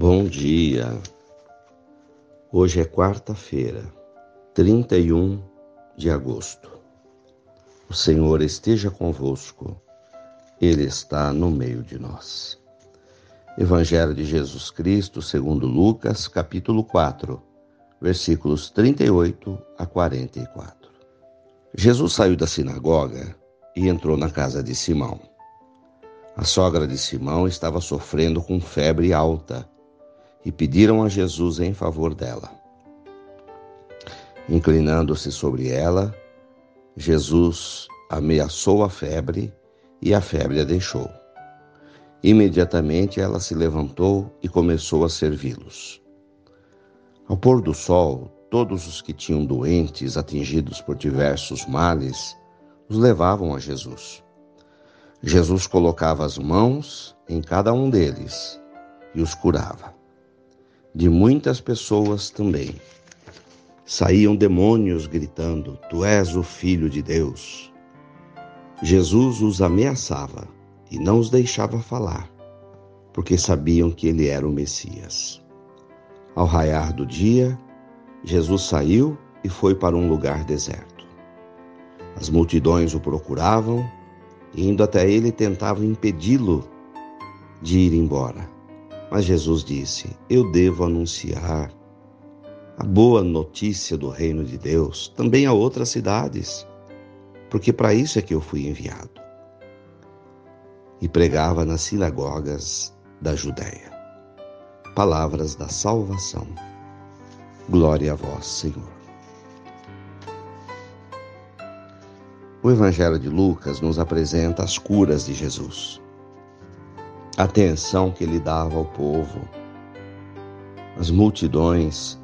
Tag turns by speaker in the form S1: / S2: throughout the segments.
S1: Bom dia. Hoje é quarta-feira, 31 de agosto. O Senhor esteja convosco, Ele está no meio de nós. Evangelho de Jesus Cristo, segundo Lucas, capítulo 4, versículos 38 a 44. Jesus saiu da sinagoga e entrou na casa de Simão. A sogra de Simão estava sofrendo com febre alta e pediram a Jesus em favor dela. Inclinando-se sobre ela, Jesus ameaçou a febre e a febre a deixou. Imediatamente ela se levantou e começou a servi-los. Ao pôr do sol, todos os que tinham doentes atingidos por diversos males os levavam a Jesus. Jesus colocava as mãos em cada um deles e os curava de muitas pessoas também. Saíam demônios gritando: Tu és o Filho de Deus. Jesus os ameaçava e não os deixava falar, porque sabiam que ele era o Messias. Ao raiar do dia, Jesus saiu e foi para um lugar deserto. As multidões o procuravam e, indo até ele, tentavam impedi-lo de ir embora. Mas Jesus disse: Eu devo anunciar a boa notícia do reino de Deus também a outras cidades, porque para isso é que eu fui enviado. E pregava nas sinagogas da Judéia. Palavras da salvação. Glória a vós, Senhor. O Evangelho de Lucas nos apresenta as curas de Jesus atenção que ele dava ao povo. As multidões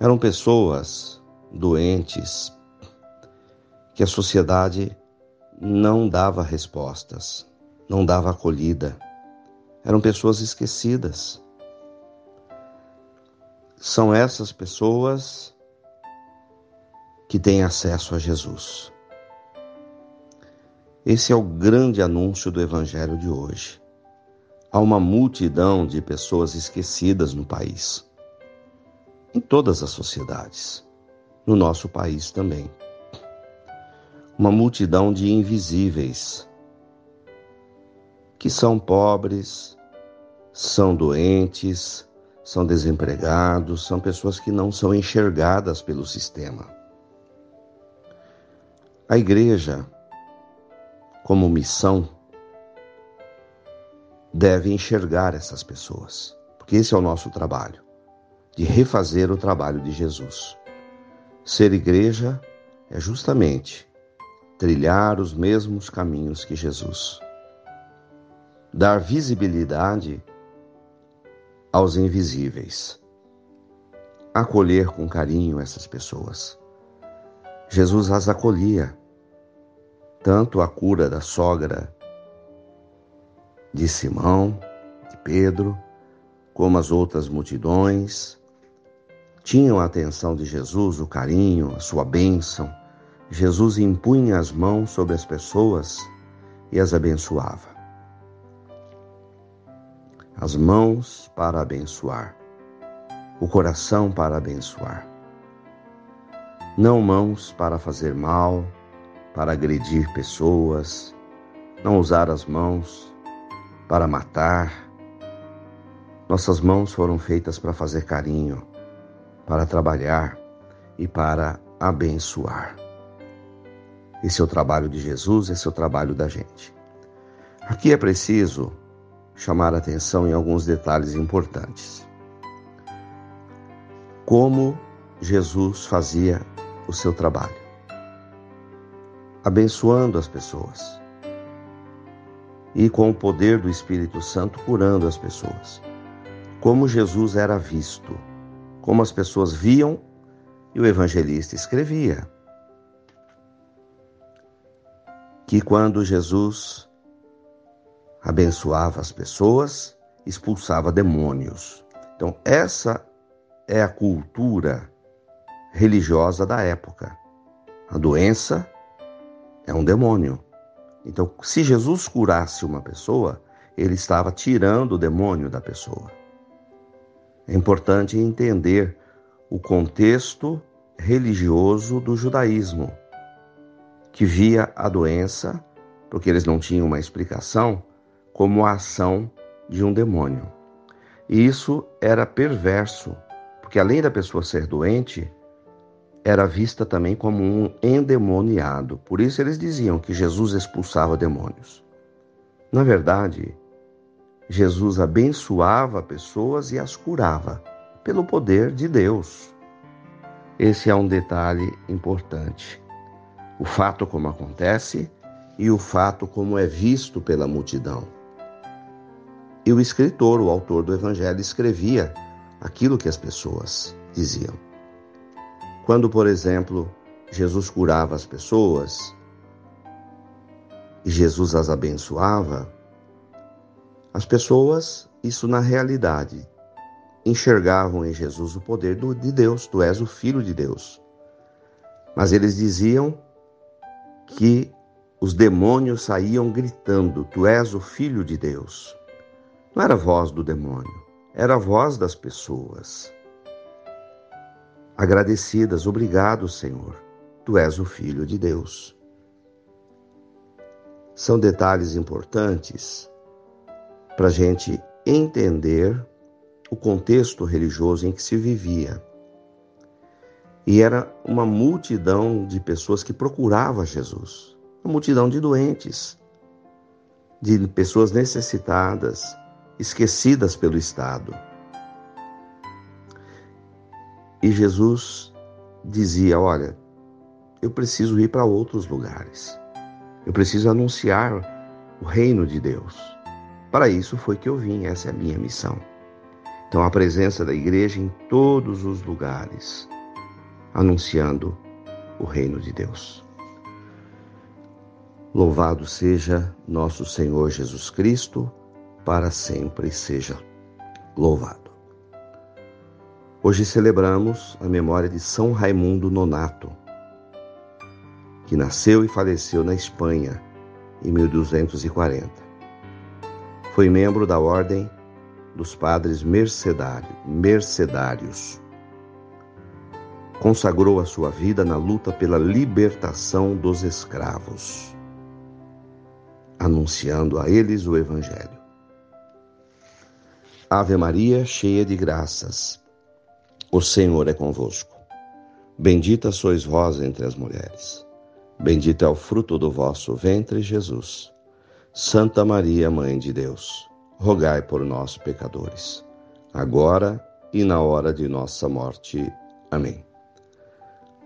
S1: eram pessoas doentes que a sociedade não dava respostas, não dava acolhida. Eram pessoas esquecidas. São essas pessoas que têm acesso a Jesus. Esse é o grande anúncio do Evangelho de hoje. Há uma multidão de pessoas esquecidas no país, em todas as sociedades, no nosso país também. Uma multidão de invisíveis, que são pobres, são doentes, são desempregados, são pessoas que não são enxergadas pelo sistema. A igreja, como missão, deve enxergar essas pessoas, porque esse é o nosso trabalho, de refazer o trabalho de Jesus. Ser igreja é justamente trilhar os mesmos caminhos que Jesus. Dar visibilidade aos invisíveis. Acolher com carinho essas pessoas. Jesus as acolhia, tanto a cura da sogra de Simão, de Pedro, como as outras multidões, tinham a atenção de Jesus, o carinho, a sua bênção. Jesus impunha as mãos sobre as pessoas e as abençoava. As mãos para abençoar, o coração para abençoar. Não mãos para fazer mal, para agredir pessoas, não usar as mãos para matar. Nossas mãos foram feitas para fazer carinho, para trabalhar e para abençoar. Esse é o trabalho de Jesus, esse é o trabalho da gente. Aqui é preciso chamar atenção em alguns detalhes importantes. Como Jesus fazia o seu trabalho? Abençoando as pessoas e com o poder do Espírito Santo curando as pessoas. Como Jesus era visto, como as pessoas viam e o evangelista escrevia. Que quando Jesus abençoava as pessoas, expulsava demônios. Então, essa é a cultura religiosa da época. A doença é um demônio. Então, se Jesus curasse uma pessoa, ele estava tirando o demônio da pessoa. É importante entender o contexto religioso do judaísmo, que via a doença, porque eles não tinham uma explicação, como a ação de um demônio. E isso era perverso, porque além da pessoa ser doente, era vista também como um endemoniado. Por isso eles diziam que Jesus expulsava demônios. Na verdade, Jesus abençoava pessoas e as curava pelo poder de Deus. Esse é um detalhe importante. O fato como acontece e o fato como é visto pela multidão. E o escritor, o autor do evangelho, escrevia aquilo que as pessoas diziam. Quando, por exemplo, Jesus curava as pessoas e Jesus as abençoava, as pessoas, isso na realidade, enxergavam em Jesus o poder de Deus, tu és o Filho de Deus. Mas eles diziam que os demônios saíam gritando: Tu és o Filho de Deus. Não era a voz do demônio, era a voz das pessoas. Agradecidas, obrigado, Senhor, Tu és o Filho de Deus. São detalhes importantes para a gente entender o contexto religioso em que se vivia. E era uma multidão de pessoas que procurava Jesus, uma multidão de doentes, de pessoas necessitadas, esquecidas pelo Estado. E Jesus dizia: Olha, eu preciso ir para outros lugares, eu preciso anunciar o reino de Deus. Para isso foi que eu vim, essa é a minha missão. Então, a presença da igreja em todos os lugares, anunciando o reino de Deus. Louvado seja nosso Senhor Jesus Cristo, para sempre seja louvado. Hoje celebramos a memória de São Raimundo Nonato, que nasceu e faleceu na Espanha em 1240. Foi membro da Ordem dos padres mercedários. Consagrou a sua vida na luta pela libertação dos escravos, anunciando a eles o Evangelho. Ave Maria, cheia de graças, o Senhor é convosco. Bendita sois vós entre as mulheres. Bendito é o fruto do vosso ventre, Jesus. Santa Maria, Mãe de Deus rogai por nós, pecadores, agora e na hora de nossa morte. Amém.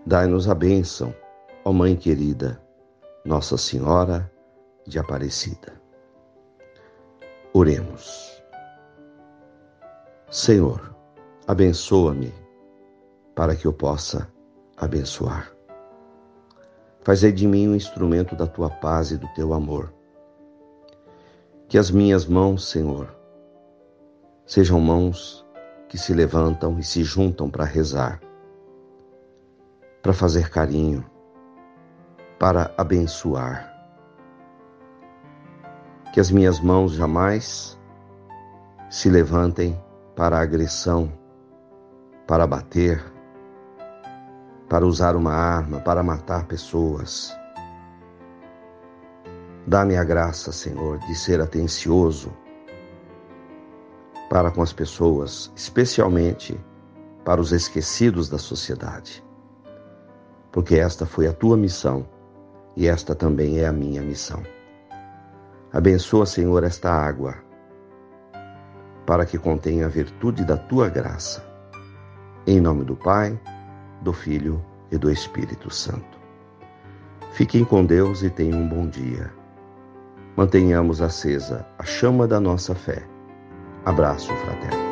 S1: Dai-nos a bênção, ó Mãe querida, Nossa Senhora de Aparecida. Oremos. Senhor, abençoa-me para que eu possa abençoar. Fazei de mim um instrumento da tua paz e do teu amor que as minhas mãos, Senhor, sejam mãos que se levantam e se juntam para rezar, para fazer carinho, para abençoar. Que as minhas mãos jamais se levantem para agressão, para bater, para usar uma arma, para matar pessoas. Dá-me a graça, Senhor, de ser atencioso para com as pessoas, especialmente para os esquecidos da sociedade. Porque esta foi a tua missão e esta também é a minha missão. Abençoa, Senhor, esta água, para que contenha a virtude da tua graça. Em nome do Pai, do Filho e do Espírito Santo. Fiquem com Deus e tenham um bom dia. Mantenhamos acesa a chama da nossa fé. Abraço fraterno.